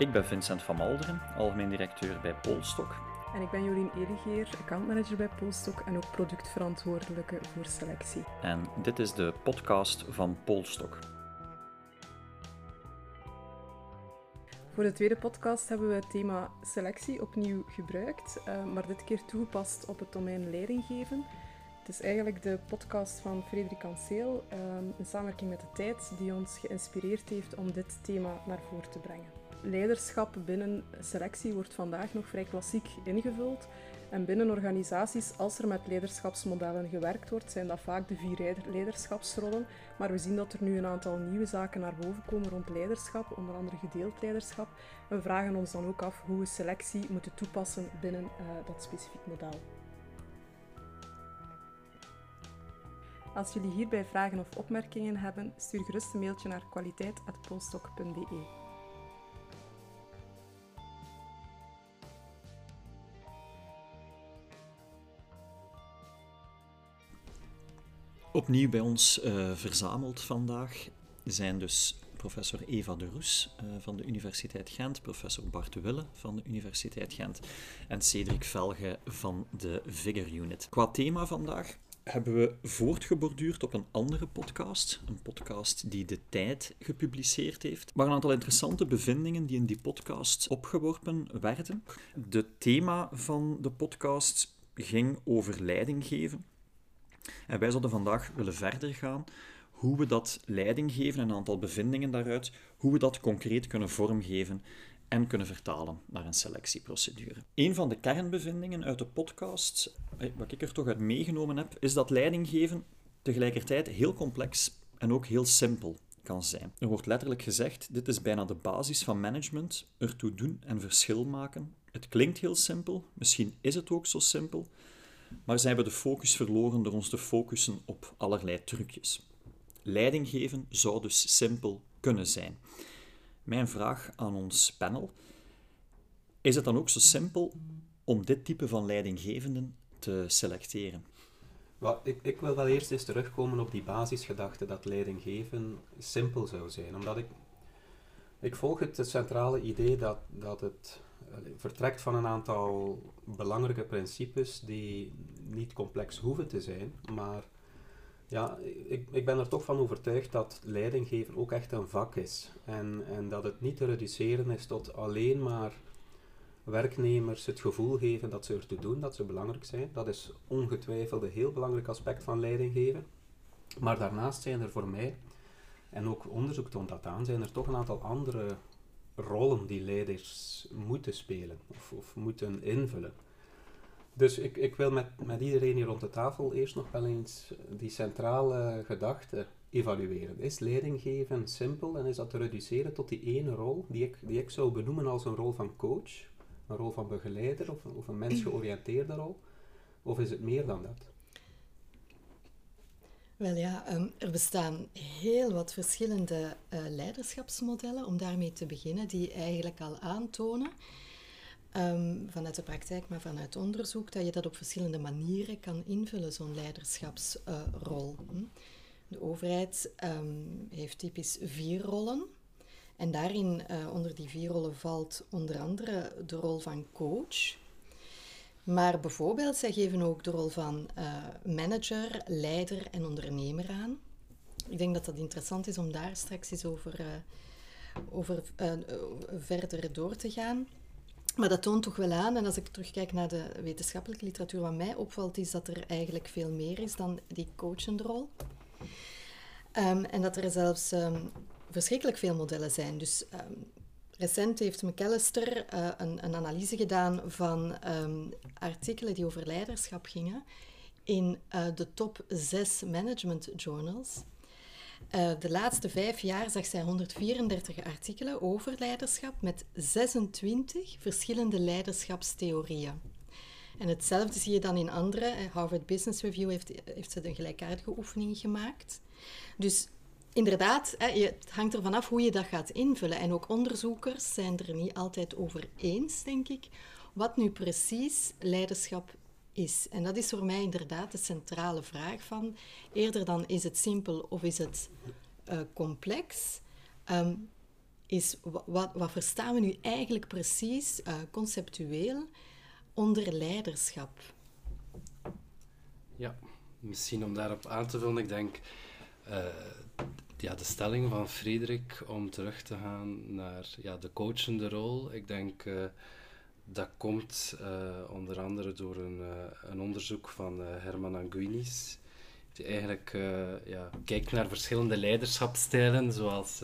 Ik ben Vincent van Malderen, algemeen directeur bij Polstok. En ik ben Jolien Erigeer, accountmanager bij Polstok en ook productverantwoordelijke voor selectie. En dit is de podcast van Polstok. Voor de tweede podcast hebben we het thema selectie opnieuw gebruikt, eh, maar dit keer toegepast op het domein leidinggeven. Het is eigenlijk de podcast van Frederik Anseel, uh, in samenwerking met de tijd, die ons geïnspireerd heeft om dit thema naar voren te brengen leiderschap binnen selectie wordt vandaag nog vrij klassiek ingevuld. En binnen organisaties, als er met leiderschapsmodellen gewerkt wordt, zijn dat vaak de vier leiderschapsrollen. Maar we zien dat er nu een aantal nieuwe zaken naar boven komen rond leiderschap, onder andere gedeeld leiderschap. We vragen ons dan ook af hoe we selectie moeten toepassen binnen uh, dat specifiek model. Als jullie hierbij vragen of opmerkingen hebben, stuur gerust een mailtje naar kwaliteit.polstok.be. Opnieuw bij ons uh, verzameld vandaag zijn dus professor Eva de Roes uh, van de Universiteit Gent, professor Bart Wille van de Universiteit Gent en Cedric Velge van de Vigor Unit. Qua thema vandaag hebben we voortgeborduurd op een andere podcast, een podcast die de tijd gepubliceerd heeft, waar een aantal interessante bevindingen die in die podcast opgeworpen werden. Het thema van de podcast ging over leiding geven. En wij zouden vandaag willen verder gaan hoe we dat leiding geven, een aantal bevindingen daaruit, hoe we dat concreet kunnen vormgeven en kunnen vertalen naar een selectieprocedure. Een van de kernbevindingen uit de podcast, eh, wat ik er toch uit meegenomen heb, is dat leidinggeven tegelijkertijd heel complex en ook heel simpel kan zijn. Er wordt letterlijk gezegd: dit is bijna de basis van management, ertoe doen en verschil maken. Het klinkt heel simpel, misschien is het ook zo simpel, maar zijn we de focus verloren door ons te focussen op allerlei trucjes. Leiding geven zou dus simpel kunnen zijn. Mijn vraag aan ons panel: is het dan ook zo simpel om dit type van leidinggevenden te selecteren? Well, ik, ik, wil wel eerst eens terugkomen op die basisgedachte dat leidinggeven simpel zou zijn. Omdat ik, ik volg het, het centrale idee dat, dat het vertrekt van een aantal belangrijke principes die niet complex hoeven te zijn, maar ja, ik, ik ben er toch van overtuigd dat leidinggeven ook echt een vak is. En, en dat het niet te reduceren is tot alleen maar werknemers het gevoel geven dat ze ertoe doen, dat ze belangrijk zijn. Dat is ongetwijfeld een heel belangrijk aspect van leidinggeven. Maar daarnaast zijn er voor mij, en ook onderzoek toont dat aan, zijn er toch een aantal andere rollen die leiders moeten spelen of, of moeten invullen. Dus ik, ik wil met, met iedereen hier rond de tafel eerst nog wel eens die centrale gedachte evalueren. Is leiding geven simpel en is dat te reduceren tot die ene rol die ik, die ik zou benoemen als een rol van coach, een rol van begeleider of, of een mensgeoriënteerde rol? Of is het meer dan dat? Wel ja, ehm, er bestaan heel wat verschillende uh, leiderschapsmodellen, om daarmee te beginnen, die eigenlijk al aantonen, um, vanuit de praktijk, maar vanuit onderzoek, dat je dat op verschillende manieren kan invullen, zo'n leiderschapsrol. Uh, de overheid um, heeft typisch vier rollen. En daarin, uh, onder die vier rollen, valt onder andere de rol van coach, maar bijvoorbeeld, zij geven ook de rol van uh, manager, leider en ondernemer aan. Ik denk dat dat interessant is om daar straks eens over, uh, over uh, verder door te gaan. Maar dat toont toch wel aan, en als ik terugkijk naar de wetenschappelijke literatuur, wat mij opvalt, is dat er eigenlijk veel meer is dan die coachende rol. Um, en dat er zelfs um, verschrikkelijk veel modellen zijn. Dus um, Recent heeft McAllister uh, een, een, analyse gedaan van um, artikelen die over leiderschap gingen in uh, de top zes management journals. Uh, de laatste vijf jaar zag zij 134 artikelen over leiderschap met 26 verschillende leiderschapstheorieën. En hetzelfde zie je dan in andere. Harvard Business Review heeft, heeft ze een gelijkaardige oefening gemaakt. Dus inderdaad, het hangt ervan af hoe je dat gaat invullen. En ook onderzoekers zijn er niet altijd over eens, denk ik, wat nu precies leiderschap is. En dat is voor mij inderdaad de centrale vraag van, eerder dan is het simpel of is het uh, complex, um, is wat, wat verstaan we nu eigenlijk precies uh, conceptueel onder leiderschap? Ja, misschien om daarop aan te vullen, ik denk uh, ja, de stelling van Frederik om terug te gaan naar ja, de coachende rol. Ik denk uh, dat komt onder andere door een, een onderzoek van Herman Anguinis die eigenlijk ja, kijkt naar verschillende leiderschapstijlen, zoals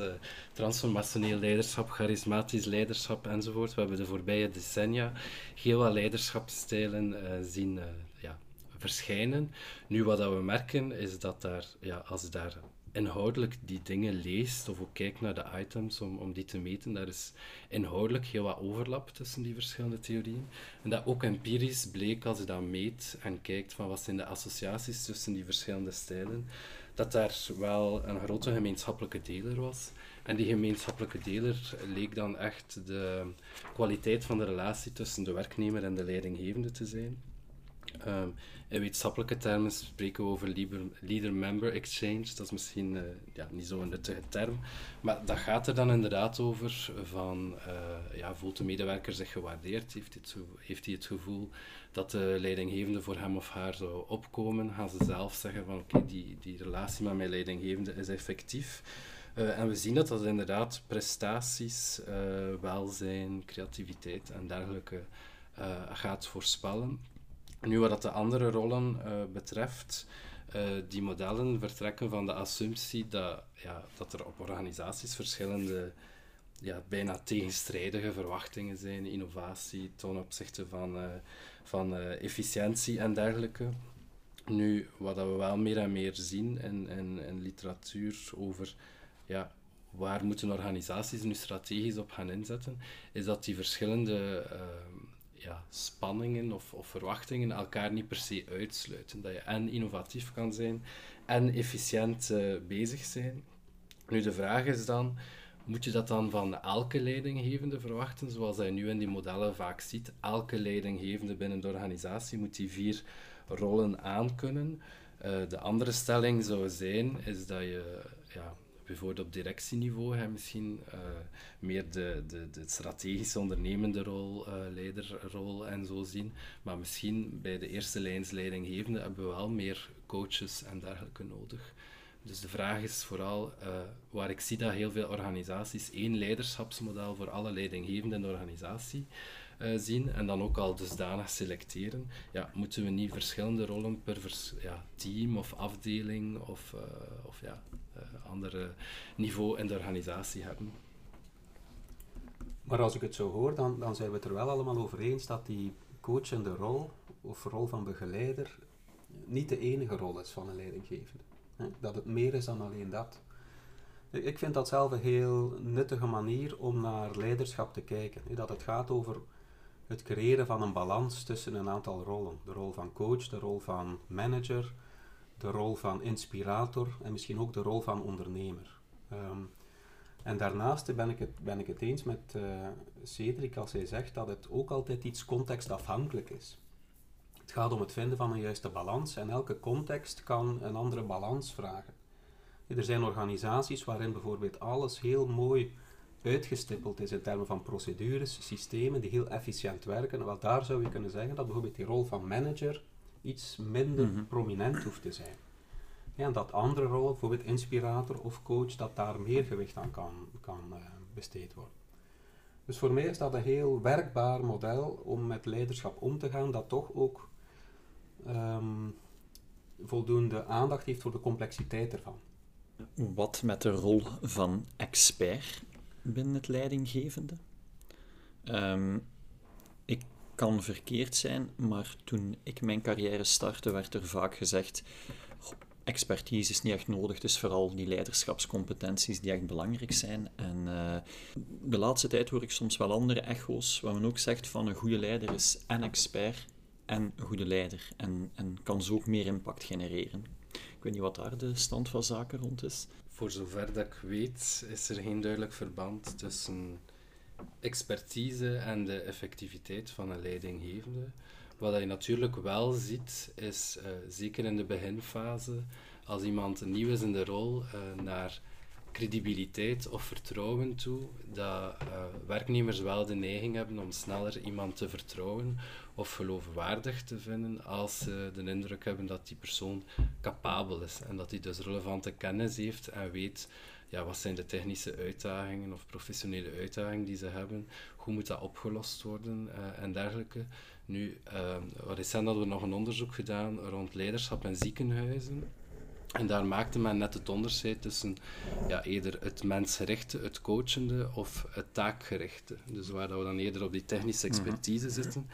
transformationeel leiderschap, charismatisch leiderschap enzovoort. We hebben de voorbije decennia heel wat leiderschapstijlen zien ja, verschijnen. Nu, wat dat we merken, is dat daar, ja, als daar inhoudelijk die dingen leest of ook kijkt naar de items om, om die te meten, daar is inhoudelijk heel wat overlap tussen die verschillende theorieën. En dat ook empirisch bleek als je dat meet en kijkt van wat zijn de associaties tussen die verschillende stijlen, dat daar wel een grote gemeenschappelijke deler was. En die gemeenschappelijke deler leek dan echt de kwaliteit van de relatie tussen de werknemer en de leidinggevende te zijn. Um, in wetenschappelijke termen spreken we over leader-member exchange. Dat is misschien uh, ja, niet zo'n nuttige term. Maar dat gaat er dan inderdaad over van, uh, ja, voelt de medewerker zich gewaardeerd? Heeft hij, het, heeft hij het gevoel dat de leidinggevende voor hem of haar zou opkomen? Gaan ze zelf zeggen van oké, die, die relatie met mijn leidinggevende is effectief? Uh, en we zien dat dat inderdaad prestaties, welzijn, creativiteit en dergelijke gaat voorspellen. Nu, wat de andere rollen uh, betreft, uh, die modellen vertrekken van de assumptie dat, ja, dat er op organisaties verschillende, ja, bijna tegenstrijdige verwachtingen zijn, innovatie ten opzichte van, uh, van efficiëntie en dergelijke. Nu, wat we wel meer en meer zien in, in, in literatuur over ja, waar moeten organisaties nu strategisch op gaan inzetten, is dat die verschillende spanningen of, of verwachtingen elkaar niet per se uitsluiten. Dat je en innovatief kan zijn en efficiënt uh, bezig zijn. Nu, de vraag is dan, moet je dat dan van elke leidinggevende verwachten, zoals je nu in die modellen vaak ziet? Elke leidinggevende binnen de organisatie moet die vier rollen aankunnen. Uh, de andere stelling zou zijn, is dat je ja, bijvoorbeeld op directieniveau hè, misschien uh, meer de, de, de strategische ondernemende rol, uh, leiderrol en zo zien. Maar misschien bij de eerste lijnsleidinggevende hebben we wel meer coaches en dergelijke nodig. Dus de vraag is vooral, uh, waar ik zie dat heel veel organisaties één leiderschapsmodel voor alle leidinggevenden in de organisatie zien en dan ook al dusdanig selecteren. Ja, moeten we niet verschillende rollen per ja, team of afdeling of, of ja, andere niveau in de organisatie hebben. Maar als ik het zo hoor, dan, dan zijn we het er wel allemaal over eens dat die coachende rol of rol van begeleider niet de enige rol is van een leidinggevende. Dat het meer is dan alleen dat. Ik vind dat zelf een heel nuttige manier om naar leiderschap te kijken. Dat het gaat over het creëren van een balans tussen een aantal rollen. De rol van coach, de rol van manager, de rol van inspirator en misschien ook de rol van ondernemer. Ehm, en daarnaast ben ik het, ben ik het eens met uh, Cedric als hij zegt dat het ook altijd iets contextafhankelijk is. Het gaat om het vinden van een juiste balans en elke context kan een andere balans vragen. Er zijn organisaties waarin bijvoorbeeld alles heel mooi uitgestippeld is in termen van procedures, systemen die heel efficiënt werken. Wel, daar zou je kunnen zeggen dat bijvoorbeeld die rol van manager iets minder mhm. prominent hoeft te zijn. Ja, en dat andere rollen, bijvoorbeeld inspirator of coach, dat daar meer gewicht aan kan, kan uh, besteed worden. Dus voor mij is dat een heel werkbaar model om met leiderschap om te gaan, dat toch ook um, voldoende aandacht heeft voor de complexiteit ervan. Wat met de rol van expert binnen het leidinggevende? Um, ik kan verkeerd zijn, maar toen ik mijn carrière startte, werd er vaak gezegd: expertise is niet echt nodig, het is vooral die leiderschapscompetenties die echt belangrijk zijn. En uh, de laatste tijd hoor ik soms wel andere echo's, waar men ook zegt van een goede leider is en expert en een goede leider en, en kan zo ook meer impact genereren. Ik weet niet wat daar de stand van zaken rond is. Voor zover dat ik weet, is er geen duidelijk verband tussen expertise en de effectiviteit van een leidinggevende. Wat je natuurlijk wel ziet, is uh, zeker in de beginfase, als iemand nieuw is in de rol, uh, naar credibiliteit of vertrouwen toe dat uh, werknemers wel de neiging hebben om sneller iemand te vertrouwen of geloofwaardig te vinden als ze de indruk hebben dat die persoon capabel is en dat hij dus relevante kennis heeft en weet ja, wat zijn de technische uitdagingen of professionele uitdagingen die ze hebben, hoe moet dat opgelost worden uh, en dergelijke. Nu, recent hadden we nog een onderzoek gedaan rond leiderschap in ziekenhuizen. En daar maakte men net het onderscheid tussen ja, eerder het mensgerichte, het coachende of het taakgerichte. Dus waar dat we dan eerder op die technische mhm. expertise zitten.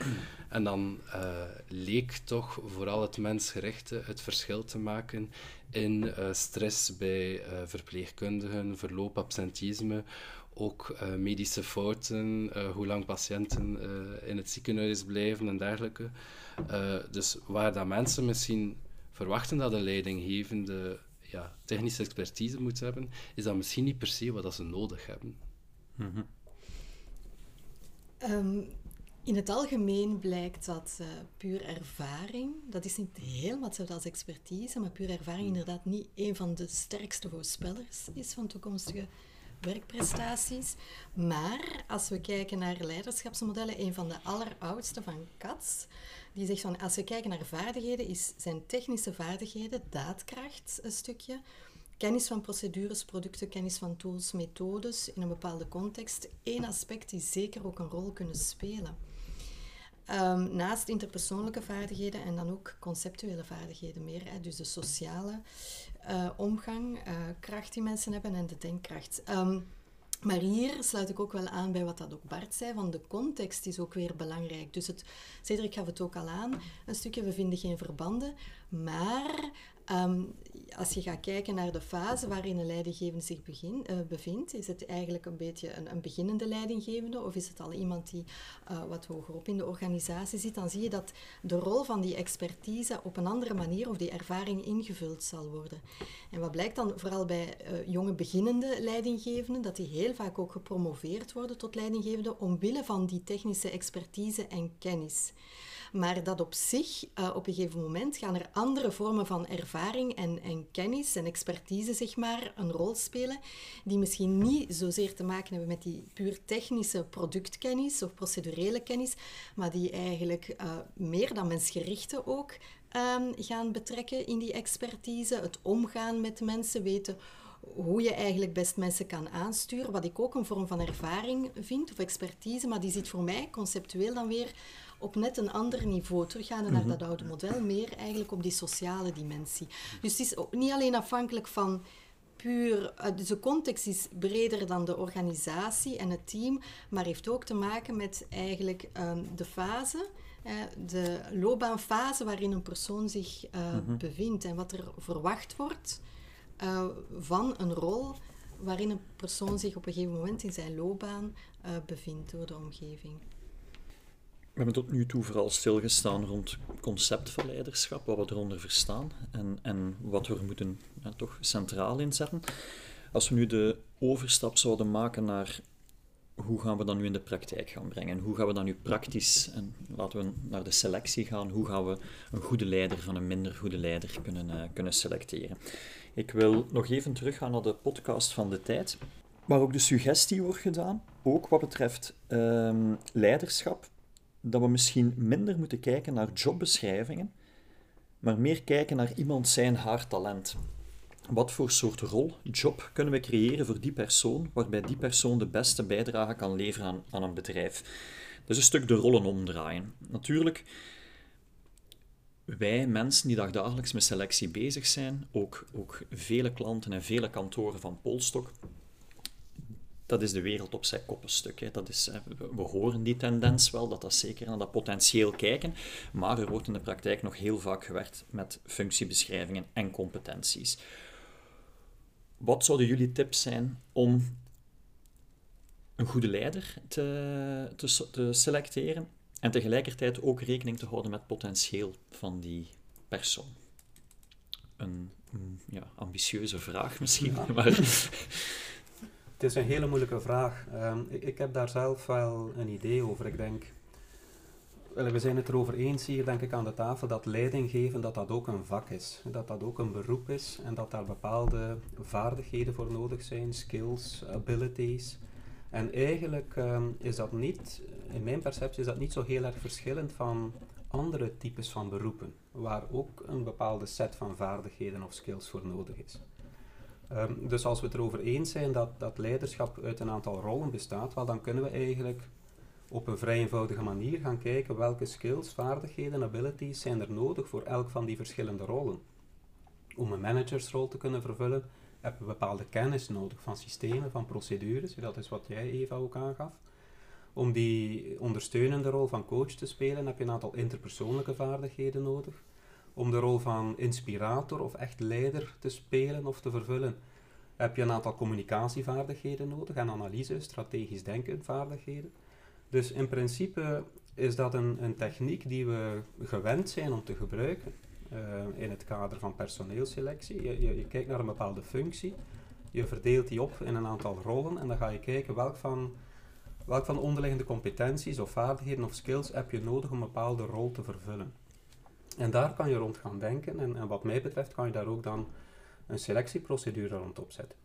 En dan uh, leek toch vooral het mensgerichte het verschil te maken in uh, stress bij uh, verpleegkundigen, verloop absentisme, ook medische fouten, hoe lang patiënten in het ziekenhuis blijven en dergelijke. dus waar dat mensen misschien verwachten dat een leidinggevende ja, technische expertise moet hebben, is dat misschien niet per se wat dat ze nodig hebben. Mhm. Ehm, in het algemeen blijkt dat uh, puur ervaring, dat is niet helemaal hetzelfde als expertise, maar puur ervaring mhm. inderdaad niet een van de sterkste voorspellers is van toekomstige werkprestaties. Maar als we kijken naar leiderschapsmodellen, een van de alleroudste van CATS, die zegt van als we kijken naar vaardigheden, is, zijn technische vaardigheden, daadkracht een stukje, kennis van procedures, producten, kennis van tools, methodes in een bepaalde context, één aspect die zeker ook een rol kunnen spelen. Um, naast interpersoonlijke vaardigheden en dan ook conceptuele vaardigheden meer. Hè, dus de sociale uh, omgang, uh, kracht die mensen hebben en de denkkracht. Um, maar hier sluit ik ook wel aan bij wat dat ook Bart zei, van de context is ook weer belangrijk. Dus het, Cedric gaf het ook al aan, een stukje, we vinden geen verbanden, maar Ehm, als je gaat kijken naar de fase waarin een leidinggevende zich uh, bevindt, is het eigenlijk een beetje een, een, beginnende leidinggevende of is het al iemand die uh, wat hogerop in de organisatie zit, dan zie je dat de rol van die expertise op een andere manier of die ervaring ingevuld zal worden. En wat blijkt dan vooral bij uh, jonge beginnende leidinggevenden, dat die heel vaak ook gepromoveerd worden tot leidinggevende omwille van die technische expertise en kennis. Maar dat op zich, op een gegeven moment, gaan er andere vormen van ervaring en, en kennis en expertise, zeg maar, een rol spelen, die misschien niet zozeer te maken hebben met die puur technische productkennis of procedurele kennis, maar die eigenlijk uh, meer dan mensgerichte ook um, gaan betrekken in die expertise. Het omgaan met mensen, weten hoe je eigenlijk best mensen kan aansturen, wat ik ook een vorm van ervaring vind, of expertise, maar die zit voor mij conceptueel dan weer op net een ander niveau, teruggaande naar mhm. dat oude model, meer eigenlijk op die sociale dimensie. Dus het is niet alleen afhankelijk van puur, eh, dus de context is breder dan de organisatie en het team, maar heeft ook te maken met eigenlijk um, de fase, de loopbaanfase waarin een persoon zich uh, bevindt en wat er verwacht wordt uh, van een rol waarin een persoon zich op een gegeven moment in zijn loopbaan bevindt door de omgeving. We hebben tot nu toe vooral stilgestaan rond het concept van leiderschap, wat we eronder verstaan en, en wat we er moeten toch centraal inzetten. Als we nu de overstap zouden maken naar hoe gaan we dat nu in de praktijk gaan brengen? Hoe gaan we dat nu praktisch, en laten we naar de selectie gaan, hoe gaan we een goede leider van een minder goede leider kunnen, uh, kunnen selecteren? Ik wil nog even teruggaan naar de podcast van de tijd, waar ook de suggestie wordt gedaan, ook wat betreft um, leiderschap, dat we misschien minder moeten kijken naar jobbeschrijvingen, maar meer kijken naar iemand zijn haar talent. Wat voor soort rol, job kunnen we creëren voor die persoon, waarbij die persoon de beste bijdrage kan leveren aan, aan een bedrijf. Dus een stuk de rollen omdraaien. Natuurlijk, wij mensen die dagelijks met selectie bezig zijn, ook, ook vele klanten en vele kantoren van Polstok, dat is de wereld op zijn koppenstuk. Hè. Dat is, we horen die tendens wel, dat dat zeker naar dat potentieel kijken, maar er wordt in de praktijk nog heel vaak gewerkt met functiebeschrijvingen en competenties. Wat zouden jullie tips zijn om een goede leider te, te, te selecteren en tegelijkertijd ook rekening te houden met het potentieel van die persoon? Een ja, ambitieuze vraag misschien, maar... Het is een hele moeilijke vraag. Um, ik, ik, heb daar zelf wel een idee over. Ik denk, we zijn het erover eens hier, denk ik, aan de tafel, dat leidinggeven dat dat ook een vak is. Dat dat ook een beroep is en dat daar bepaalde vaardigheden voor nodig zijn, skills, abilities. En eigenlijk ehm, is dat niet, in mijn perceptie, is dat niet zo heel erg verschillend van andere types van beroepen, waar ook een bepaalde set van vaardigheden of skills voor nodig is. Ehm, dus als we het erover eens zijn dat, dat leiderschap uit een aantal rollen bestaat, dan kunnen we eigenlijk op een vrij eenvoudige manier gaan kijken welke skills, vaardigheden, abilities zijn er nodig voor elk van die verschillende rollen. Om een managersrol te kunnen vervullen, hebben we bepaalde kennis nodig van systemen, van procedures. Dat is wat jij, Eva, ook aangaf. Om die ondersteunende rol van coach te spelen, heb je een aantal interpersoonlijke vaardigheden nodig. Om de rol van inspirator of echt leider te spelen of te vervullen, heb je een aantal communicatievaardigheden nodig en analyse, strategisch denken vaardigheden. Dus in principe is dat een, een techniek die we gewend zijn om te gebruiken uh, in het kader van personeelselectie. Je, je, je, kijkt naar een bepaalde functie, je verdeelt die op in een aantal rollen en dan ga je kijken welk van, welk van onderliggende competenties of vaardigheden of skills heb je nodig om een bepaalde rol te vervullen. En daar kan je rond gaan denken en, en wat mij betreft kan je daar ook dan een selectieprocedure rond opzetten.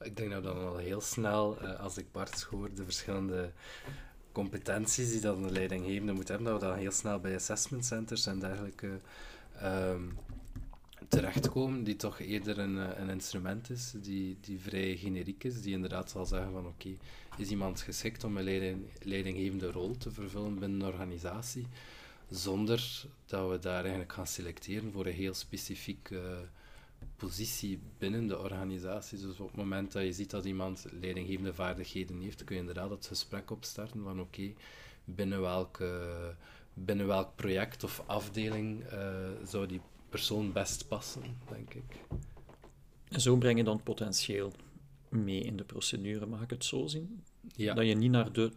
Ik denk dat dan al heel snel, uh, als ik Bart hoor, de verschillende competenties die dat een leidinggevende moet hebben, dat we dan heel snel bij assessment centers en dergelijke um, terechtkomen, die toch eerder een, eh, een instrument is, die, die vrij generiek is, die inderdaad zal zeggen van oké, is iemand geschikt om een leiding, leidinggevende rol te vervullen binnen een organisatie, zonder dat we daar eigenlijk gaan selecteren voor een heel specifiek uh, positie binnen de organisatie. Dus op het moment dat je ziet dat iemand leidinggevende vaardigheden heeft, kun je inderdaad het gesprek opstarten van oké, binnen, welke, binnen welk project of afdeling uh, zou die persoon best passen, denk ik. En zo breng je dan potentieel mee in de procedure, mag ik het zo zien? Ja. Dat je niet naar de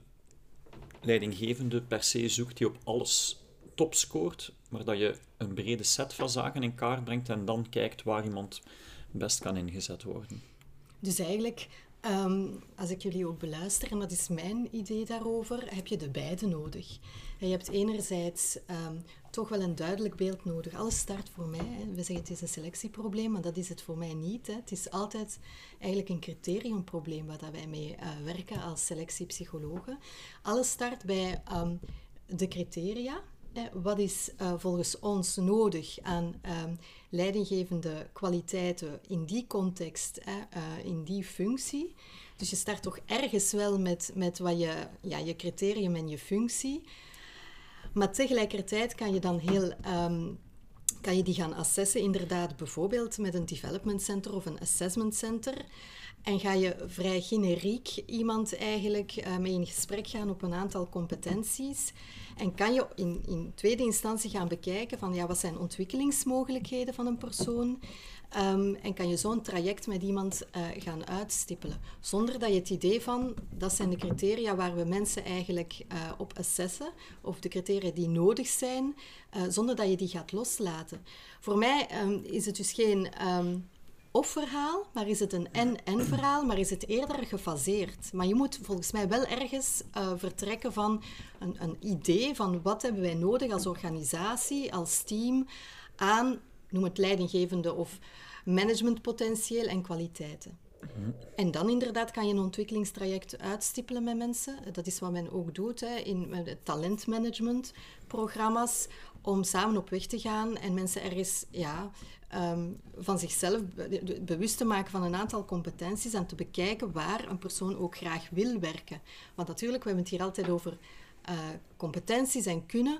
leidinggevende per se zoekt die op alles top scoort, maar dat je een brede set van zaken in kaart brengt en dan kijkt waar iemand best kan ingezet worden. Dus eigenlijk, ehm, als ik jullie ook beluister, en dat is mijn idee daarover, heb je de beide nodig. En je hebt enerzijds ehm, toch wel een duidelijk beeld nodig. Alles start voor mij, hè. we zeggen het is een selectieprobleem, maar dat is het voor mij niet. Hè. Het is altijd eigenlijk een criteriumprobleem waar wij mee uh, werken als selectiepsychologen. Alles start bij um, de criteria, wat is uh, volgens ons nodig aan uh, leidinggevende kwaliteiten in die context, uh, in die functie? Dus je start toch ergens wel met, met wat je, ja, je criterium en je functie. Maar tegelijkertijd kan je dan heel um, kan je die gaan assessen, inderdaad, bijvoorbeeld met een development center of een assessment center. En ga je vrij generiek iemand eigenlijk uh, mee in gesprek gaan op een aantal competenties. En kan je in, in tweede instantie gaan bekijken van ja, wat zijn ontwikkelingsmogelijkheden van een persoon. Um, en kan je zo'n traject met iemand uh, gaan uitstippelen. Zonder dat je het idee van, dat zijn de criteria waar we mensen eigenlijk uh, op assessen, of de criteria die nodig zijn, zonder dat je die gaat loslaten. Voor mij um, is het dus geen um, of-verhaal, maar is het een en-en verhaal, maar is het eerder gefaseerd. Maar je moet volgens mij wel ergens uh, vertrekken van een, een, idee van wat hebben wij nodig als organisatie, als team, aan, noem het leidinggevende of managementpotentieel en kwaliteiten. En dan inderdaad kan je een ontwikkelingstraject uitstippelen met mensen. Dat is wat men ook doet hè, in talentmanagementprogramma's, om samen op weg te gaan en mensen ergens ja, um, van zichzelf bewust te maken van een aantal competenties en te bekijken waar een persoon ook graag wil werken. Want natuurlijk, we hebben het hier altijd over uh, competenties en kunnen,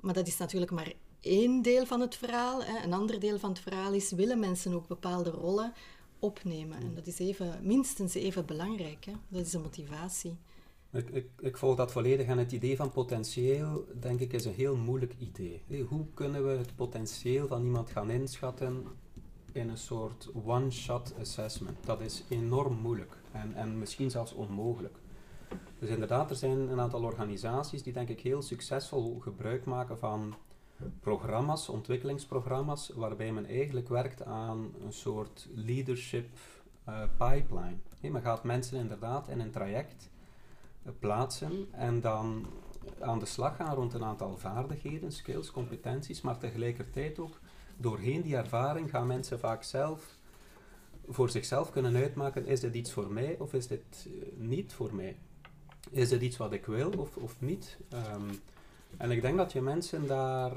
maar dat is natuurlijk maar één deel van het verhaal. Hè. Een ander deel van het verhaal is, willen mensen ook bepaalde rollen opnemen? En dat is even, minstens even belangrijk. Hè. Dat is een motivatie. Ik, ik, ik, volg dat volledig en het idee van potentieel, denk ik, is een heel moeilijk idee. Hoe kunnen we het potentieel van iemand gaan inschatten in een soort one-shot assessment? Dat is enorm moeilijk en, en misschien zelfs onmogelijk. Dus inderdaad, er zijn een aantal organisaties die denk ik heel succesvol gebruik maken van programma's, ontwikkelingsprogramma's, waarbij men eigenlijk werkt aan een soort leadership uh, pipeline. men gaat mensen inderdaad in een traject plaatsen en dan aan de slag gaan rond een aantal vaardigheden, skills, competenties, maar tegelijkertijd ook doorheen die ervaring gaan mensen vaak zelf voor zichzelf kunnen uitmaken, is dit iets voor mij of is dit eh, niet voor mij? Is dit iets wat ik wil of, of niet? Ehm, en ik denk dat je mensen daar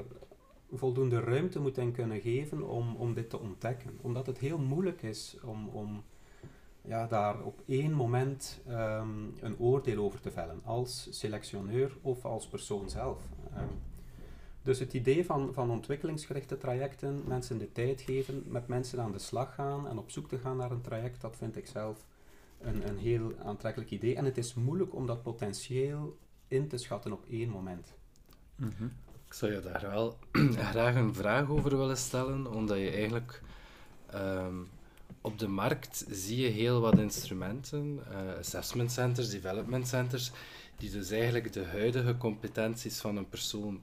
voldoende ruimte moet in kunnen geven om, om dit te ontdekken. Omdat het heel moeilijk is om, om ja, daar op één moment ehm, een oordeel over te vellen, als selectioneur of als persoon zelf. Ehm, dus het idee van, van ontwikkelingsgerichte trajecten, mensen de tijd geven, met mensen aan de slag gaan en op zoek te gaan naar een traject, dat vind ik zelf een, een heel aantrekkelijk idee. En het is moeilijk om dat potentieel in te schatten op één moment. Mhm. Ik zou je daar wel graag een vraag over willen stellen, omdat je eigenlijk ehm, op de markt zie je heel wat instrumenten, uh, assessment centers, development centers, die dus eigenlijk de huidige competenties van een persoon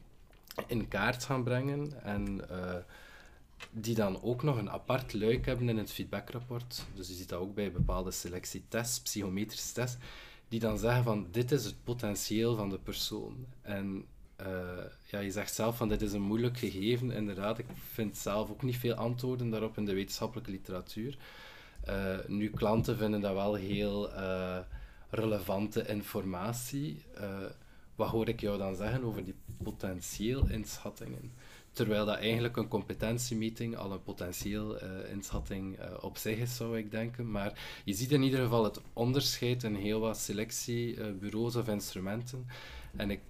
in kaart gaan brengen en uh, die dan ook nog een apart luik hebben in het feedbackrapport. Dus je ziet dat ook bij bepaalde selectietests, psychometrische tests, die dan zeggen van dit is het potentieel van de persoon. En uh, ja, je zegt zelf van dit is een moeilijk gegeven. Inderdaad, ik vind zelf ook niet veel antwoorden daarop in de wetenschappelijke literatuur. Uh, nu, klanten vinden dat wel heel relevante informatie. wat hoor ik jou dan zeggen over die potentieel inschattingen. Terwijl dat eigenlijk een competentiemeeting al een potentieel inschatting uh, op zich is, zou ik denken. Maar je ziet in ieder geval het onderscheid in heel wat selectiebureaus of instrumenten. En ik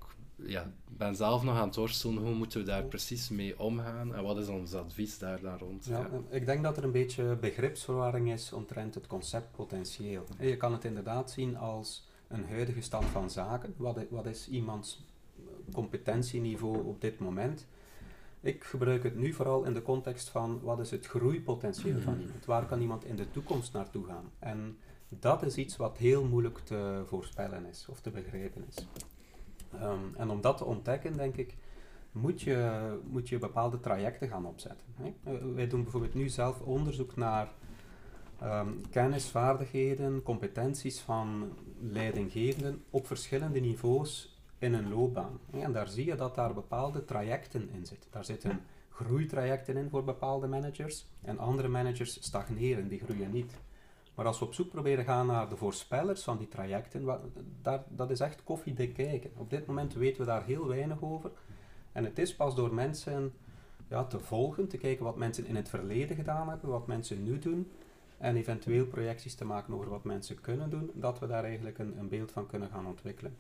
ja, ben zelf nog aan het worstelen hoe moeten we daar precies mee omgaan en wat is ons advies daar dan rond. Ja, Ik denk dat er een beetje begripsverwarring is omtrent het concept potentieel. Je kan het inderdaad zien als een huidige stand van zaken. Wat, wat is iemands competentieniveau op dit moment. Ik gebruik het nu vooral in de context van wat is het groeipotentieel van iemand? Waar kan iemand in de toekomst naartoe gaan? En dat is iets wat heel moeilijk te voorspellen is of te begrijpen is. Ehm, en om dat te ontdekken, denk ik, moet je, moet je bepaalde trajecten gaan opzetten. Hè? Eh, wij doen bijvoorbeeld nu zelf onderzoek naar um, kennis, vaardigheden, competenties van leidinggevenden op verschillende niveaus in een loopbaan. En daar zie je dat daar bepaalde trajecten in zitten. Daar zitten groeitrajecten in voor bepaalde managers en andere managers stagneren, die groeien niet. Maar als we op zoek proberen gaan naar de voorspellers van die trajecten, wat, daar, dat is echt koffiedik kijken. Op dit moment weten we daar heel weinig over. En het is pas door mensen ja, te volgen, te kijken wat mensen in het verleden gedaan hebben, wat mensen nu doen, en eventueel projecties te maken over wat mensen kunnen doen, dat we daar eigenlijk een, een beeld van kunnen gaan ontwikkelen.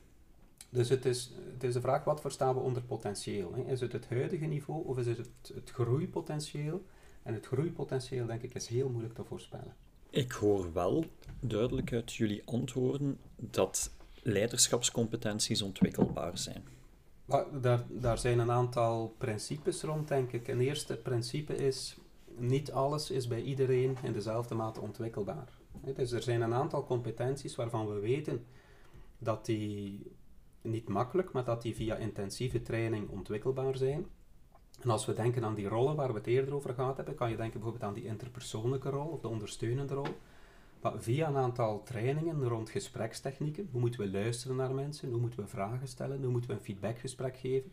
Dus het is, de vraag, wat verstaan we onder potentieel? Hè? Is het het huidige niveau of is het, het groeipotentieel? En het groeipotentieel, denk ik, is heel moeilijk te voorspellen. Ik hoor wel duidelijk uit jullie antwoorden dat leiderschapscompetenties ontwikkelbaar zijn. Daar, daar zijn een aantal principes rond, denk ik. Een eerste principe is, niet alles is bij iedereen in dezelfde mate ontwikkelbaar. Dus er zijn een aantal competenties waarvan we weten dat die niet makkelijk, maar dat die via intensieve training ontwikkelbaar zijn. En als we denken aan die rollen waar we het eerder over gehad hebben, kan je denken bijvoorbeeld aan die interpersoonlijke rol of de ondersteunende rol. Maar via een aantal trainingen rond gesprekstechnieken, hoe moeten we luisteren naar mensen, hoe moeten we vragen stellen, hoe moeten we een feedbackgesprek geven,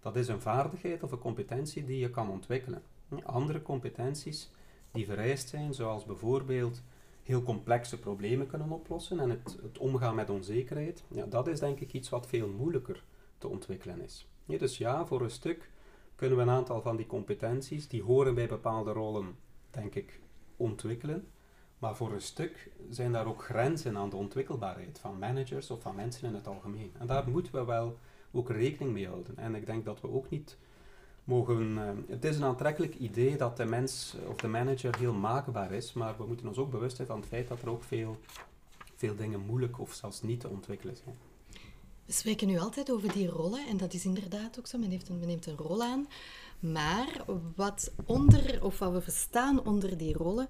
dat is een vaardigheid of een competentie die je kan ontwikkelen. Andere competenties die vereist zijn, zoals bijvoorbeeld heel complexe problemen kunnen oplossen en het, het omgaan met onzekerheid, ja, dat is denk ik iets wat veel moeilijker te ontwikkelen is. Dus ja, voor een stuk kunnen we een aantal van die competenties, die horen bij bepaalde rollen, denk ik, ontwikkelen. Maar voor een stuk zijn daar ook grenzen aan de ontwikkelbaarheid van managers of van mensen in het algemeen. En daar moeten we wel ook rekening mee houden. En ik denk dat we ook niet mogen. Uh, het is een aantrekkelijk idee dat de mens of de manager heel maakbaar is, maar we moeten ons ook bewust zijn van het feit dat er ook veel, veel dingen moeilijk of zelfs niet te ontwikkelen zijn. We spreken nu altijd over die rollen en dat is inderdaad ook zo. Men, heeft een, men neemt een rol aan. Maar wat onder, of wat we verstaan onder die rollen,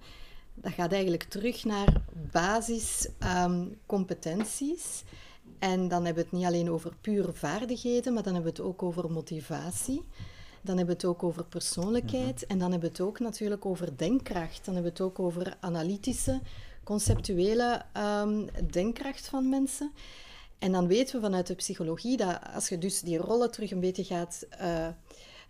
dat gaat eigenlijk terug naar basiscompetenties. Um, en dan hebben we het niet alleen over pure vaardigheden, maar dan hebben we het ook over motivatie. Dan hebben we het ook over persoonlijkheid mhm. en dan hebben we het ook natuurlijk over denkkracht. Dan hebben we het ook over analytische, conceptuele um, denkkracht van mensen. En dan weten we vanuit de psychologie dat als je dus die rollen terug een beetje gaat uh,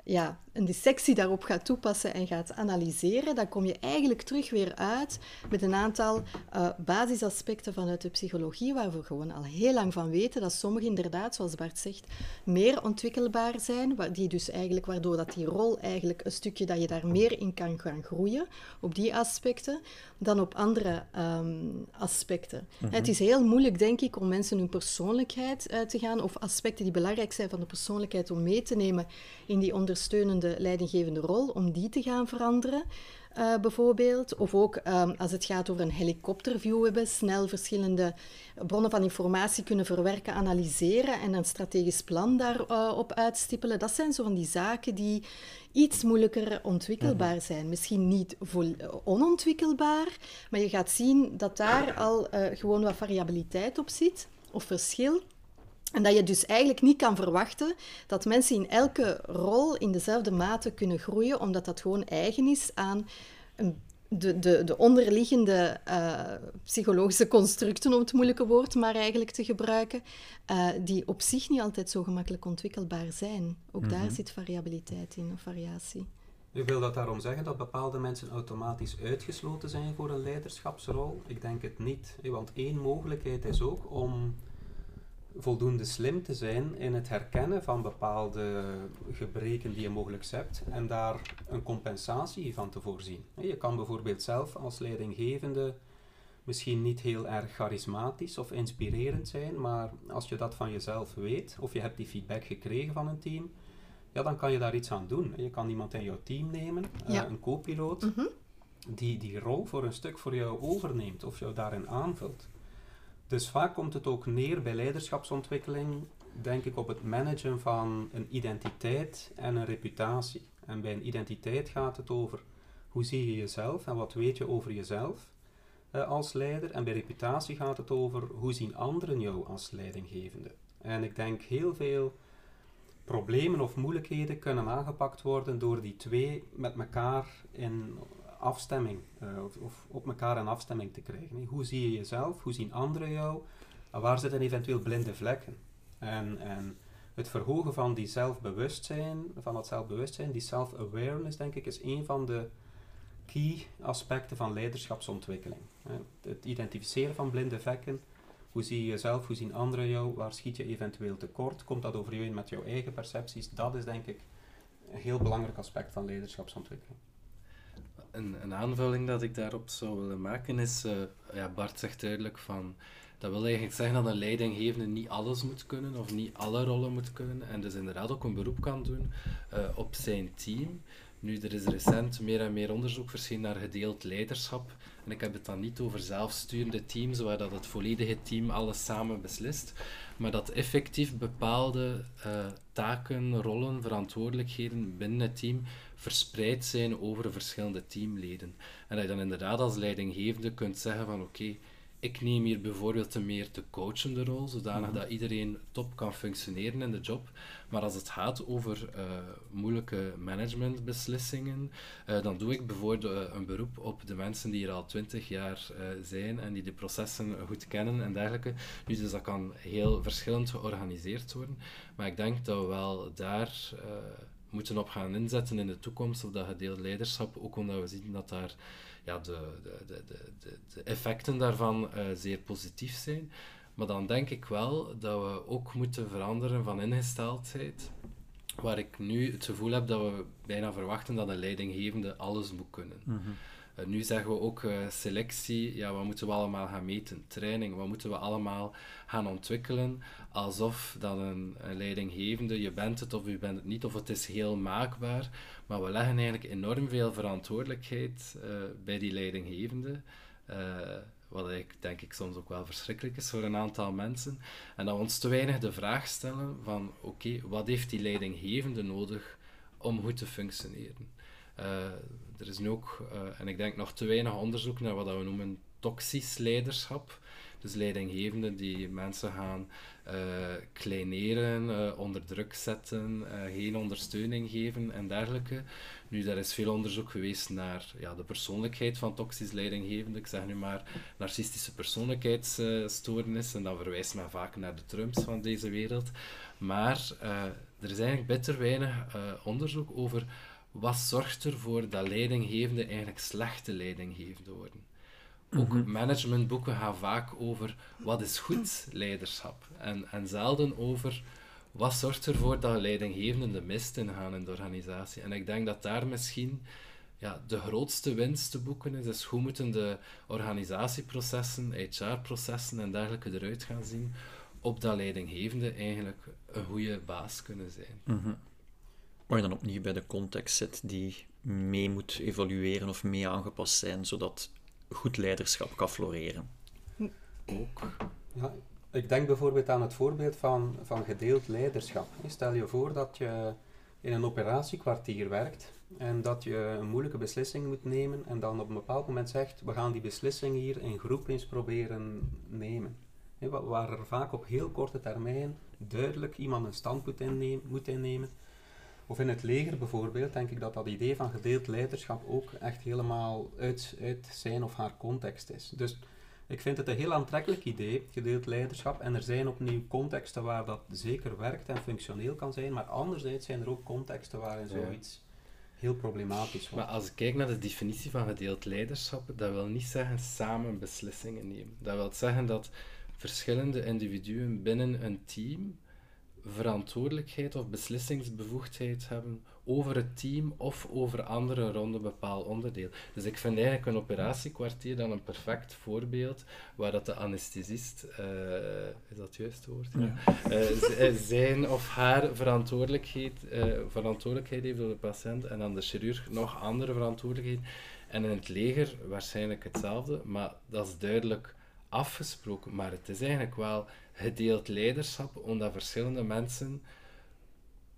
ja, een dissectie daarop gaat toepassen en gaat analyseren, dan kom je eigenlijk terug weer uit met een aantal uh, basisaspecten vanuit de psychologie, waar we gewoon al heel lang van weten dat sommige inderdaad, zoals Bart zegt, meer ontwikkelbaar zijn, die dus eigenlijk, waardoor dat die rol eigenlijk een stukje dat je daar meer in kan gaan groeien, op die aspecten, dan op andere um, aspecten. Mhm. Het is heel moeilijk, denk ik, om mensen hun persoonlijkheid uit te gaan, of aspecten die belangrijk zijn van de persoonlijkheid om mee te nemen in die ondersteunende leidinggevende rol, om die te gaan veranderen. Uh, bijvoorbeeld. Of ook um, als het gaat over een helikopterview hebben, snel verschillende bronnen van informatie kunnen verwerken, analyseren en een strategisch plan daarop uh, uitstippelen. Dat zijn zo van die zaken die iets moeilijker ontwikkelbaar mhm. zijn. Misschien niet vol, onontwikkelbaar, maar je gaat zien dat daar al uh, gewoon wat variabiliteit op zit, of verschil. En dat je dus eigenlijk niet kan verwachten dat mensen in elke rol in dezelfde mate kunnen groeien, omdat dat gewoon eigen is aan een, de, de, de onderliggende uh, psychologische constructen, om het moeilijke woord maar eigenlijk te gebruiken, uh, die op zich niet altijd zo gemakkelijk ontwikkelbaar zijn. Ook daar mhm. zit variabiliteit in, of variatie. U wil dat daarom zeggen dat bepaalde mensen automatisch uitgesloten zijn voor een leiderschapsrol? Ik denk het niet. Want één mogelijkheid is ook om voldoende slim te zijn in het herkennen van bepaalde gebreken die je mogelijk hebt en daar een compensatie van te voorzien. Je kan bijvoorbeeld zelf als leidinggevende misschien niet heel erg charismatisch of inspirerend zijn, maar als je dat van jezelf weet of je hebt die feedback gekregen van een team, ja, dan kan je daar iets aan doen. Je kan iemand in jouw team nemen, eh, een co-piloot, mhm. die die rol voor een stuk voor jou overneemt of jou daarin aanvult. Dus vaak komt het ook neer bij leiderschapsontwikkeling, denk ik, op het managen van een identiteit en een reputatie. En bij een identiteit gaat het over hoe zie je jezelf en wat weet je over jezelf uh, als leider. En bij reputatie gaat het over hoe zien anderen jou als leidinggevende. En ik denk heel veel problemen of moeilijkheden kunnen aangepakt worden door die twee met elkaar in afstemming, uh, of, op elkaar een afstemming te krijgen. Hoe zie je jezelf? Hoe zien anderen jou? Waar zitten eventueel blinde vlekken? En, en het verhogen van die zelfbewustzijn, van dat zelfbewustzijn, die self-awareness, denk ik, is een van de key aspecten van leiderschapsontwikkeling. Het identificeren van blinde vlekken. Hoe zie je jezelf? Hoe zien anderen jou? Waar schiet je eventueel tekort? Komt dat overeen met jouw eigen percepties? Dat is denk ik een heel belangrijk aspect van leiderschapsontwikkeling een, een, aanvulling dat ik daarop zou willen maken is, uh, ja, Bart zegt duidelijk van, dat wil eigenlijk zeggen dat een leidinggevende niet alles moet kunnen of niet alle rollen moet kunnen en dus inderdaad ook een beroep kan doen uh, op zijn team. Nu, er is recent meer en meer onderzoek verschenen naar gedeeld leiderschap. En ik heb het dan niet over zelfsturende teams, waar dat het volledige team alles samen beslist, maar dat effectief bepaalde uh, taken, rollen, verantwoordelijkheden binnen het team verspreid zijn over verschillende teamleden. En dat je dan inderdaad als leidinggevende kunt zeggen van oké, ik neem hier bijvoorbeeld een meer de coachende rol, zodanig mhm. dat iedereen top kan functioneren in de job. Maar als het gaat over uh, moeilijke managementbeslissingen, uh, dan doe ik bijvoorbeeld uh, een beroep op de mensen die hier al twintig jaar zijn en die de processen goed kennen en dergelijke. Dus, dus dat kan heel verschillend georganiseerd worden. Maar ik denk dat we wel daar moeten op gaan inzetten in de toekomst, of dat gedeeld leiderschap, ook omdat we zien dat daar ja, de, de, de, de, effecten daarvan uh, zeer positief zijn. Maar dan denk ik wel dat we ook moeten veranderen van ingesteldheid, waar ik nu het gevoel heb dat we bijna verwachten dat een leidinggevende alles moet kunnen. Mm eh, nu zeggen we ook uh, selectie, ja, wat moeten we allemaal gaan meten? Training, wat moeten we allemaal gaan ontwikkelen? Alsof dat een, een, leidinggevende, je bent het of je bent het niet, of het is heel maakbaar. Maar we leggen eigenlijk enorm veel verantwoordelijkheid uh, bij die leidinggevende. wat ik denk ik soms ook wel verschrikkelijk is voor een aantal mensen. En dat we ons te weinig de vraag stellen van oké, wat heeft die leidinggevende nodig om goed te functioneren? Er is nu ook, uh, en ik denk nog te weinig onderzoek naar wat we noemen toxisch leiderschap. Dus leidinggevenden die mensen gaan uh, kleineren, uh, onder druk zetten, geen ondersteuning geven en dergelijke. Nu, daar is veel onderzoek geweest naar ja, de persoonlijkheid van toxisch leidinggevenden. Ik zeg nu maar narcistische persoonlijkheidsstoornissen. En dan verwijst men vaak naar de Trumps van deze wereld. Maar er is eigenlijk bitter weinig onderzoek over wat zorgt ervoor dat leidinggevenden eigenlijk slechte leidinggevenden worden. Ook mhm. managementboeken gaan vaak over wat is goed leiderschap en, en zelden over wat zorgt ervoor dat leidinggevenden de mist ingaan in de organisatie. En ik denk dat daar misschien ja, de grootste winst te boeken is. Dus hoe moeten de organisatieprocessen, HR-processen en dergelijke eruit gaan zien, opdat leidinggevenden eigenlijk een goede baas kunnen zijn. Mm Waar je dan opnieuw bij de context zit die mee moet evolueren of mee aangepast zijn, zodat goed leiderschap kan floreren. Ook. Ja, ik denk bijvoorbeeld aan het voorbeeld van, van gedeeld leiderschap. Stel je voor dat je in een operatiekwartier werkt en dat je een moeilijke beslissing moet nemen en dan op een bepaald moment zegt, we gaan die beslissing hier in groep eens proberen nemen. Waar er vaak op heel korte termijn duidelijk iemand een standpunt innemen, moet innemen of in het leger bijvoorbeeld, denk ik dat dat idee van gedeeld leiderschap ook echt helemaal uit, uit zijn of haar context is. Dus ik vind het een heel aantrekkelijk idee, gedeeld leiderschap. En er zijn opnieuw contexten waar dat zeker werkt en functioneel kan zijn, maar anderzijds zijn er ook contexten waarin zoiets heel problematisch wordt. Maar als ik kijk naar de definitie van gedeeld leiderschap, dat wil niet zeggen samen beslissingen nemen. Dat wil zeggen dat verschillende individuen binnen een team verantwoordelijkheid of beslissingsbevoegdheid hebben over het team of over andere rond een bepaald onderdeel. Dus ik vind eigenlijk een operatiekwartier dan een perfect voorbeeld waar dat de anesthesist, uh, is dat juist woord? Ja. Uh, zijn of haar verantwoordelijkheid, uh, verantwoordelijkheid heeft voor de patiënt en dan de chirurg nog andere verantwoordelijkheid. En in het leger waarschijnlijk hetzelfde, maar dat is duidelijk afgesproken. Maar het is eigenlijk wel gedeeld leiderschap, omdat verschillende mensen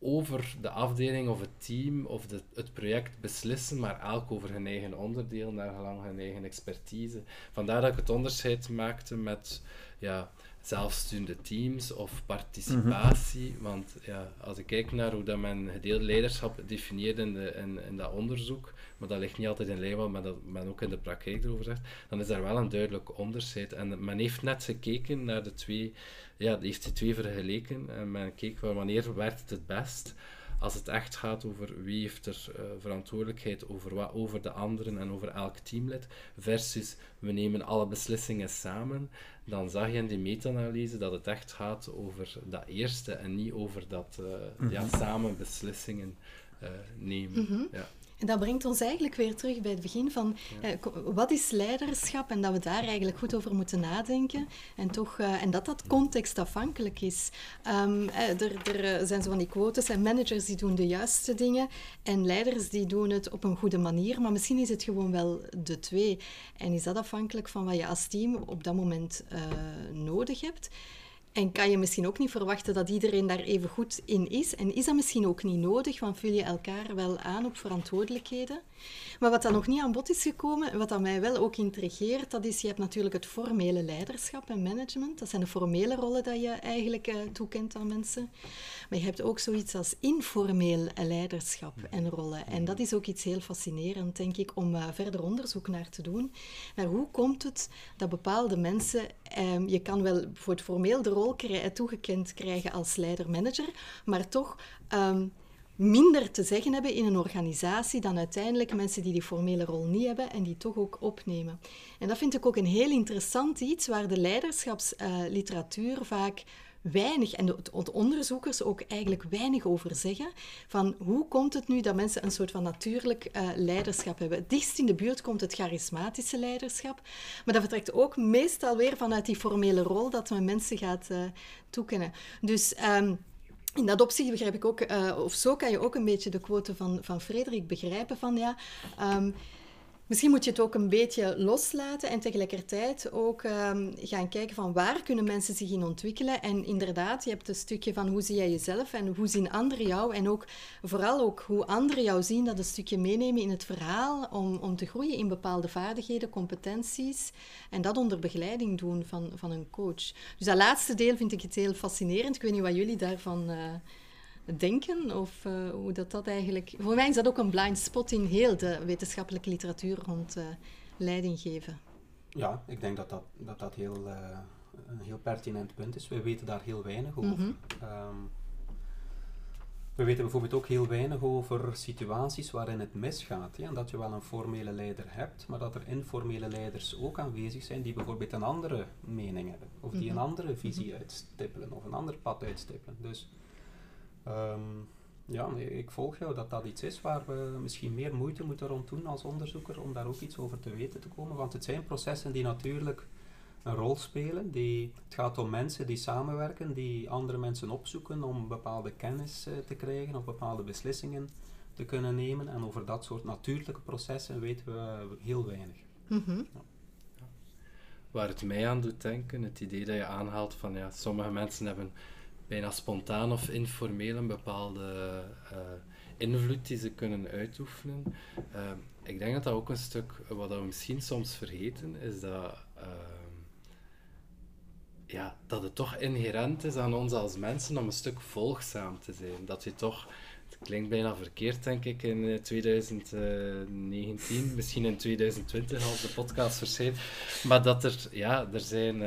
over de afdeling of het team of de, het project beslissen, maar elk over hun eigen onderdeel, naar gelang hun eigen expertise. Vandaar dat ik het onderscheid maakte met ja, zelfsturende teams of participatie. Mhm. Want ja, als ik kijk naar hoe dat men gedeeld leiderschap definieert in, de, in, in dat onderzoek, maar dat ligt niet altijd in lijn wat men, men ook in de praktijk erover zegt, dan is daar wel een duidelijk onderscheid. En men heeft net gekeken naar de twee, ja, heeft de twee vergeleken. En men keek wanneer werkt het het best. Als het echt gaat over wie heeft er uh, verantwoordelijkheid over wat, over de anderen en over elk teamlid, versus we nemen alle beslissingen samen, dan zag je in die meta-analyse dat het echt gaat over dat eerste en niet over dat uh, ja, samen beslissingen uh, nemen. Mhm. ja. En dat brengt ons eigenlijk weer terug bij het begin van eh, wat is leiderschap en dat we daar eigenlijk goed over moeten nadenken en, toch, eh, en dat dat contextafhankelijk is. Um, er, er zijn zo van die quotes en managers die doen de juiste dingen en leiders die doen het op een goede manier, maar misschien is het gewoon wel de twee. En is dat afhankelijk van wat je als team op dat moment uh, nodig hebt. En kan je misschien ook niet verwachten dat iedereen daar even goed in is. En is dat misschien ook niet nodig, want vul je elkaar wel aan op verantwoordelijkheden. Maar wat dan nog niet aan bod is gekomen, wat dat mij wel ook intrigeert, dat is, je hebt natuurlijk het formele leiderschap en management. Dat zijn de formele rollen dat je eigenlijk uh, toekent aan mensen. Maar je hebt ook zoiets als informeel leiderschap en rollen. En dat is ook iets heel fascinerend, denk ik, om uh, verder onderzoek naar te doen. Naar hoe komt het dat bepaalde mensen, uh, je kan wel voor het formeel de rol toegekend krijgen als leider-manager, maar toch... Um, minder te zeggen hebben in een organisatie dan uiteindelijk mensen die die formele rol niet hebben en die toch ook opnemen. En dat vind ik ook een heel interessant iets waar de leiderschapsliteratuur vaak weinig, en de, onderzoekers ook eigenlijk weinig over zeggen, van hoe komt het nu dat mensen een soort van natuurlijk uh, leiderschap hebben. Het dichtst in de buurt komt het charismatische leiderschap, maar dat vertrekt ook meestal weer vanuit die formele rol dat men mensen gaat uh, toekennen. Dus... Um, in dat opzicht begrijp ik ook, uh, of zo kan je ook een beetje de quote van, van Frederik begrijpen van ja, um, Misschien moet je het ook een beetje loslaten en tegelijkertijd ook ehm, gaan kijken van waar kunnen mensen zich in ontwikkelen. En inderdaad, je hebt een stukje van hoe zie jij jezelf en hoe zien anderen jou. En ook vooral ook hoe anderen jou zien, dat een stukje meenemen in het verhaal om, om te groeien in bepaalde vaardigheden, competenties. En dat onder begeleiding doen van, van een coach. Dus dat laatste deel vind ik het heel fascinerend. Ik weet niet wat jullie daarvan... Uh, denken? Of uh, hoe dat, dat eigenlijk... Voor mij is dat ook een blind spot in heel de wetenschappelijke literatuur rond uh, leiding geven. Ja, ik denk dat dat, dat, dat heel, uh, een heel pertinent punt is. We weten daar heel weinig over. Mm -hmm. um, we weten bijvoorbeeld ook heel weinig over situaties waarin het misgaat. Ja, en dat je wel een formele leider hebt, maar dat er informele leiders ook aanwezig zijn die bijvoorbeeld een andere mening hebben. Of die mm -hmm. een andere visie -hmm. uitstippelen of een ander pad uitstippelen. Dus Um, ja, ik volg jou dat dat iets is waar we misschien meer moeite moeten rond doen als onderzoeker om daar ook iets over te weten te komen. Want het zijn processen die natuurlijk een rol spelen. Die, het gaat om mensen die samenwerken, die andere mensen opzoeken om bepaalde kennis uh, te krijgen of bepaalde beslissingen te kunnen nemen. En over dat soort natuurlijke processen weten we heel weinig. Mm -hmm. ja. Waar het mij aan doet denken, het idee dat je aanhaalt van ja, sommige mensen hebben bijna spontaan of informeel een bepaalde uh, invloed die ze kunnen uitoefenen. Uh, ik denk dat dat ook een stuk, wat we misschien soms vergeten, is dat, uh, ja, dat het toch inherent is aan ons als mensen om een stuk volgzaam te zijn. Dat je toch, het klinkt bijna verkeerd denk ik in 2019, misschien in 2020 als de podcast verschijnt, maar dat er, ja, er zijn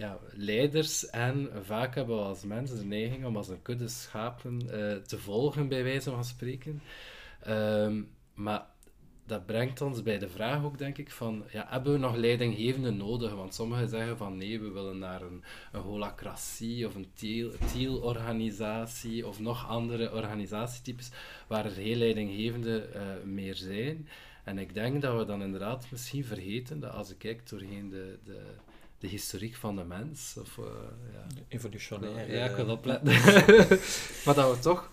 ja, leiders en vaak hebben we als mensen de neiging om als een kudde schapen uh, te volgen, bij wijze van spreken. Um, maar dat brengt ons bij de vraag ook, denk ik, van ja, hebben we nog leidinggevende nodig? Want sommigen zeggen van nee, we willen naar een, een holacratie of een teal-organisatie of nog andere organisatietypes waar er heel leidinggevende uh, meer zijn. En ik denk dat we dan inderdaad misschien vergeten dat als ik kijk doorheen de, de, de historiek van de mens. Of, uh, ja. Evolutionair. Ja, ik wil opletten. maar dat we toch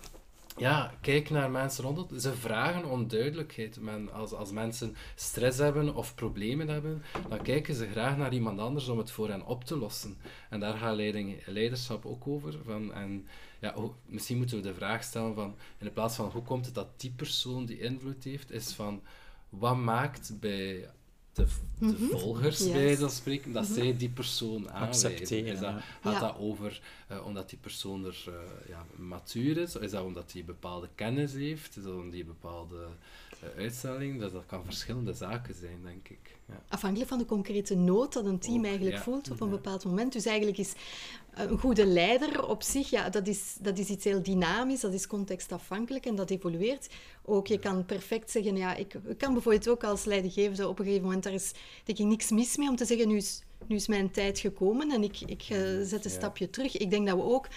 ja, kijk naar mensen rondom. Ze vragen om duidelijkheid. Men, als, als mensen stress hebben of problemen hebben, dan kijken ze graag naar iemand anders om het voor hen op te lossen. En daar gaat leiding, leiderschap ook over. Van, en ja, hoe, misschien moeten we de vraag stellen van, in plaats van hoe komt het dat die persoon die invloed heeft, is van, wat maakt bij de, de mm -hmm. volgers, yes. bij dat spreken, dat mm -hmm. zij die persoon aanwijzen. Is dat, gaat ja. dat over uh, omdat die persoon er uh, ja, matuur is? Is dat omdat hij bepaalde kennis heeft? Is dat omdat hij bepaalde uh, uitstelling? Dus dat kan verschillende zaken zijn, denk ik. Ja. Afhankelijk van de concrete nood dat een team Ook, eigenlijk ja. voelt op een bepaald moment. Dus eigenlijk is een goede leider op zich, ja, dat is, dat is iets heel dynamisch, dat is contextafhankelijk en dat evolueert. Ook je kan perfect zeggen, ja, ik, ik kan bijvoorbeeld ook als leidinggevende op een gegeven moment, daar is denk ik niks mis mee om te zeggen, nu is, nu is mijn tijd gekomen en ik, ik uh, zet een stapje terug. Ik denk dat we ook...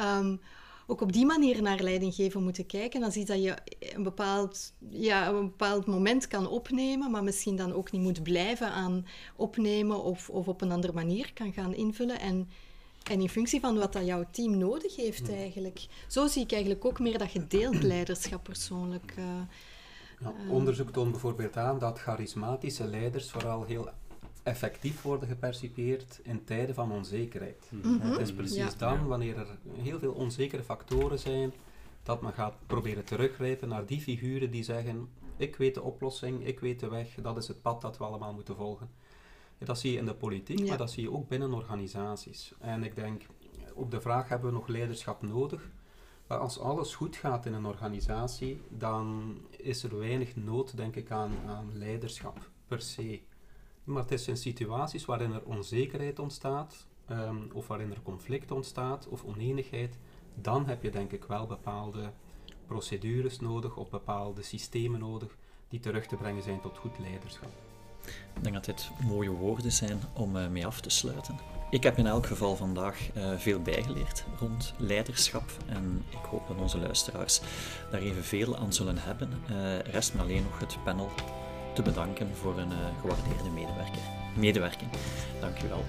Um, ook op die manier naar leidinggeven moeten kijken. Dat is iets dat je een bepaald, ja, een bepaald moment kan opnemen, maar misschien dan ook niet moet blijven aan opnemen of, of op een andere manier kan gaan invullen. En, en in functie van wat dat jouw team nodig heeft eigenlijk. Zo zie ik eigenlijk ook meer dat gedeeld leiderschap persoonlijk. Uh, ja, onderzoek toont bijvoorbeeld aan dat charismatische leiders vooral heel effectief worden gepercipieerd in tijden van onzekerheid. Mm -hmm. Het is precies ja. dan, wanneer er heel veel onzekere factoren zijn, dat men gaat proberen teruggrijpen naar die figuren die zeggen: Ik weet de oplossing, ik weet de weg, dat is het pad dat we allemaal moeten volgen. Dat zie je in de politiek, ja. maar dat zie je ook binnen organisaties. En ik denk, op de vraag: hebben we nog leiderschap nodig? Maar als alles goed gaat in een organisatie, dan is er weinig nood, denk ik, aan, aan leiderschap per se. Maar het in situaties waarin er onzekerheid ontstaat, um, of waarin er conflict ontstaat, of oneenigheid, dan heb je denk ik wel bepaalde procedures nodig, of bepaalde systemen nodig, die terug te brengen zijn tot goed leiderschap. Ik denk dat dit mooie woorden zijn om uh, mee af te sluiten. Ik heb in elk geval vandaag uh, veel bijgeleerd rond leiderschap en ik hoop dat onze luisteraars daar even veel aan zullen hebben. Uh, rest me alleen nog het panel te bedanken voor een uh, gewaardeerde medewerker. medewerking. Dank u wel.